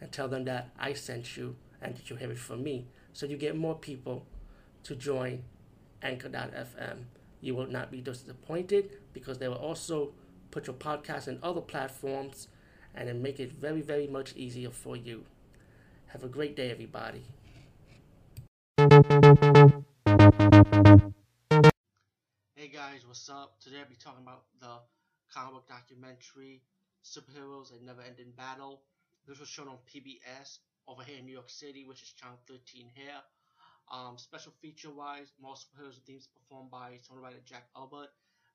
and tell them that I sent you and that you have it from me. So you get more people to join Anchor.fm. You will not be disappointed because they will also put your podcast in other platforms and then make it very, very much easier for you. Have a great day, everybody. Hey guys, what's up? Today I'll be talking about the comic book documentary Superheroes A Never Ending Battle. This was shown on PBS over here in New York City, which is channel 13 here. Um, special feature wise, more superheroes themes performed by songwriter Jack Urbont.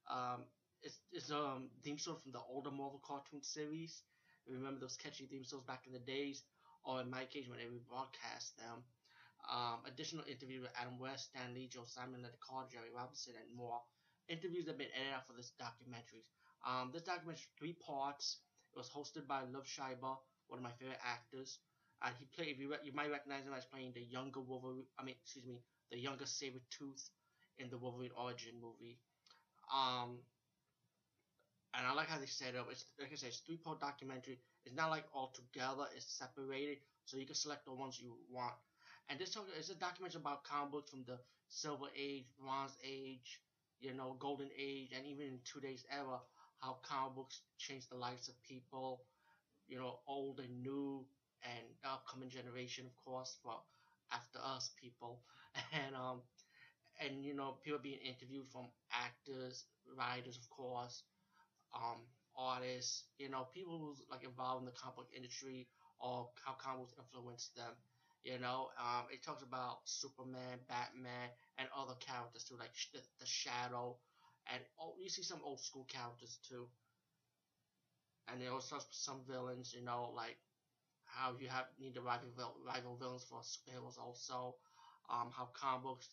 Um, it's, it's um, theme song from the older Marvel cartoon series. Remember those catchy theme songs back in the days, or in my case when they rebroadcast them. Um, additional interviews with Adam West, Stan Lee, Joe Simon, Ned Carr, Jerry Robinson, and more. Interviews have been edited out for this documentary. Um, this documentary three parts. It was hosted by Liev Schreiber, one of my favorite actors. And he played. You, you might recognize him as playing the younger Wolverine. I mean, excuse me, the younger Sabretooth in the Wolverine origin movie. Um, and I like how they set it up. It's like I said, it's three part documentary. It's not like all together. It's separated, so you can select the ones you want. And this is a documentary about comic books from the Silver Age, Bronze Age, you know, Golden Age, and even in today's era, how comic books changed the lives of people, you know, old and new, and the upcoming generation, of course, for after us people, and um, and you know, people being interviewed from actors, writers, of course, um, artists, you know, people who's like involved in the comic industry or how comics influenced them. You know, um, it talks about Superman, Batman, and other characters too, like the, the Shadow, and oh, you see some old school characters too. And there also some villains, you know, like how you have need the rival rival villains for superheroes also. Um, how comic books,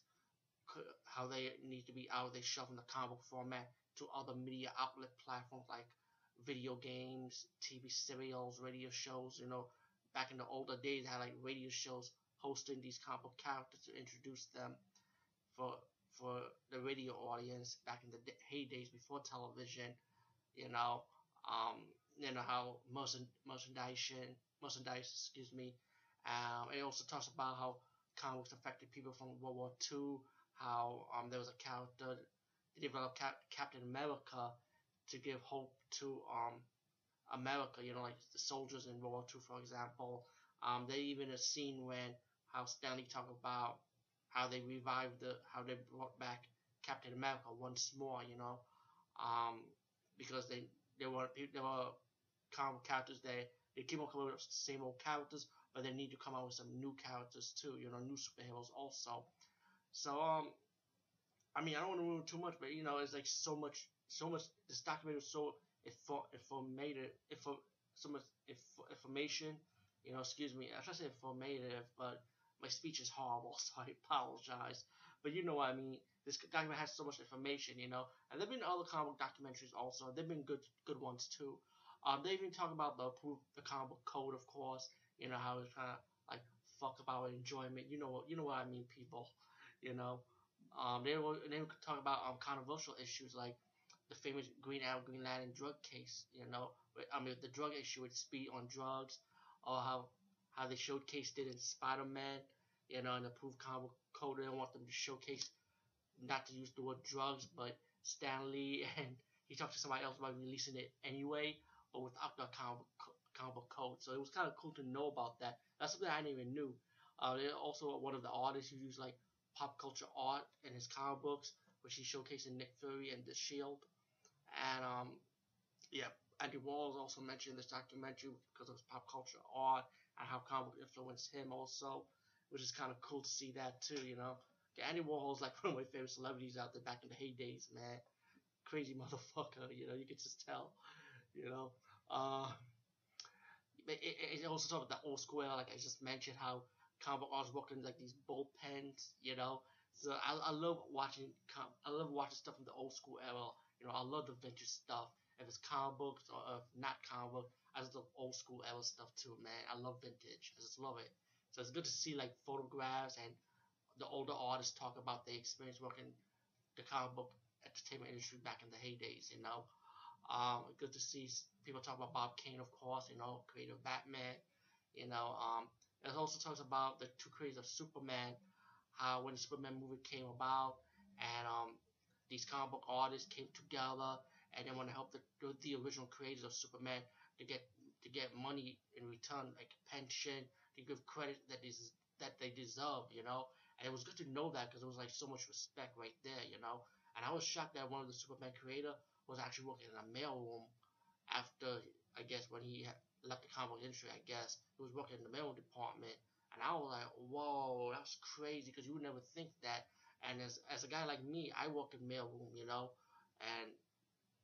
how they need to be out, they shove in the comic format to other media outlet platforms like video games, TV serials, radio shows, you know, back in the older days, they had like radio shows hosting these comic characters to introduce them for for the radio audience back in the heydays before television. You know, um, you know how merchandise, merchandise, excuse me. Um, it also talks about how comics affected people from World War II. How um, there was a character they developed Cap- Captain America to give hope to um America, you know, like the soldiers in World War II, for example. Um, they even a scene when how Stan Lee talked about how they revived the, how they brought back Captain America once more, you know, um, because they there were there were comic characters that they keep on coming up with the same old characters, but they need to come out with some new characters too, you know, new superheroes also. So um, I mean, I don't want to ruin too much, but you know, it's like so much, so much. This documentary was so informative, info, so much information. You know, excuse me, I try to say informative, but my speech is horrible, so I apologize. But you know what I mean. This document has so much information, you know, and there've been other comic documentaries also. They've been good, good ones too. Um, they even talk about the the comic book code, of course. You know how it's kind of like fuck about enjoyment. You know what, you know what I mean, people. You know, um, they will they talk about um controversial issues like the famous Green Arrow Green Lantern drug case. You know, I mean the drug issue with Speed on drugs, or how how they showcased it in Spider Man. You know, in the proof comic code, they don't want them to showcase not to use the word drugs, but Stan Lee and he talked to somebody else about releasing it anyway, but without the comic comic code. So it was kind of cool to know about that. That's something I didn't even knew. Uh, also one of the artists who used like pop culture art in his comic books, which he showcased in Nick Fury and The Shield. And um, yeah, Andy Warhol also mentioned in this documentary because of his pop culture art and how comic influenced him also, which is kind of cool to see that too, you know. Andy Warhol's like one of my favorite celebrities out there back in the heydays, man. Crazy motherfucker, you know, you could just tell, you know. Uh, it, it, also talks about the old school era, like I just mentioned, how comic book artists working like these bullpens, you know. So I, I love watching I love watching stuff from the old school era. You know, I love the vintage stuff. If it's comic books or if not comic book, I just love old school era stuff too, man. I love vintage. I just love it. So it's good to see like photographs and the older artists talk about their experience working the comic book entertainment industry back in the heydays. You know, um, good to see people talk about Bob Kane, of course. You know, creator of Batman. You know, um, it also talks about the two creators of Superman, how when the Superman movie came about, and um, these comic book artists came together and they want to help the, the original creators of Superman to get to get money in return, like pension, to give credit that is that they deserve, you know. And it was good to know that because it was like so much respect right there, you know. And I was shocked that one of the Superman creator was actually working in a mailroom after, I guess, when he left the comic industry. I guess he was working in the mail department, and I was like, whoa, that's crazy because you would never think that. And as as a guy like me, I work in mailroom, you know, and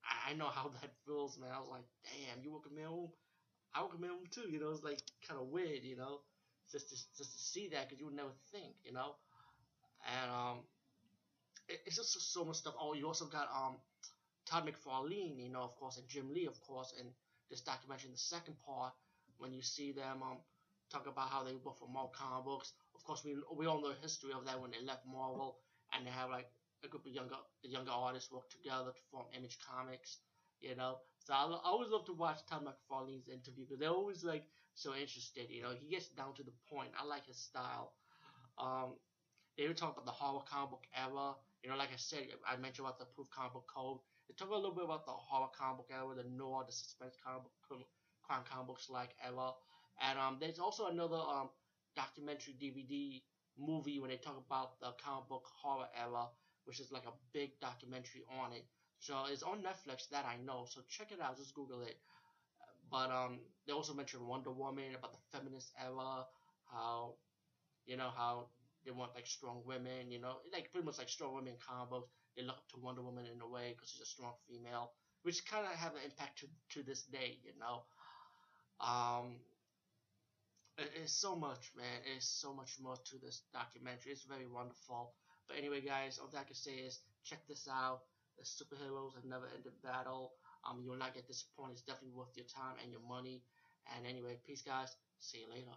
I, know how that feels, man. I was like, damn, you work in mailroom? I work in mailroom too, you know. It's like kind of weird, you know, just to just to see that because you would never think, you know. And um, it's just so much stuff. Oh, you also got um, Todd McFarlane, you know, of course, and Jim Lee, of course, and this documentary in the second part when you see them um talk about how they work for Marvel comic books. Of course, we we all know the history of that when they left Marvel and they have like a group of younger younger artists work together to form Image Comics. You know, so I, I always love to watch Todd McFarlane's interview because they're always like so interested. You know, he gets down to the point. I like his style. Um, they were talking about the horror comic book era. You know, like I said, I mentioned about the proof comic book code. They talk a little bit about the horror comic book era, the noir, the suspense comic book, crime comic books like era. And um, there's also another um, documentary DVD movie when they talk about the comic book horror era which is like a big documentary on it. So it's on Netflix that I know. So check it out. Just Google it. But um, they also mentioned Wonder Woman about the feminist era, how, you know, how they want like strong women, you know, like pretty much like strong women comic books. They look up to Wonder Woman in a way because she's a strong female, which kind of have an impact to, to this day, you know. Um, it's so much, man. It's so much more to this documentary. It's very wonderful. But anyway, guys, all that I can say is check this out. The superheroes have never ended battle. Um, you'll not get disappointed. It's definitely worth your time and your money. And anyway, peace, guys. See you later.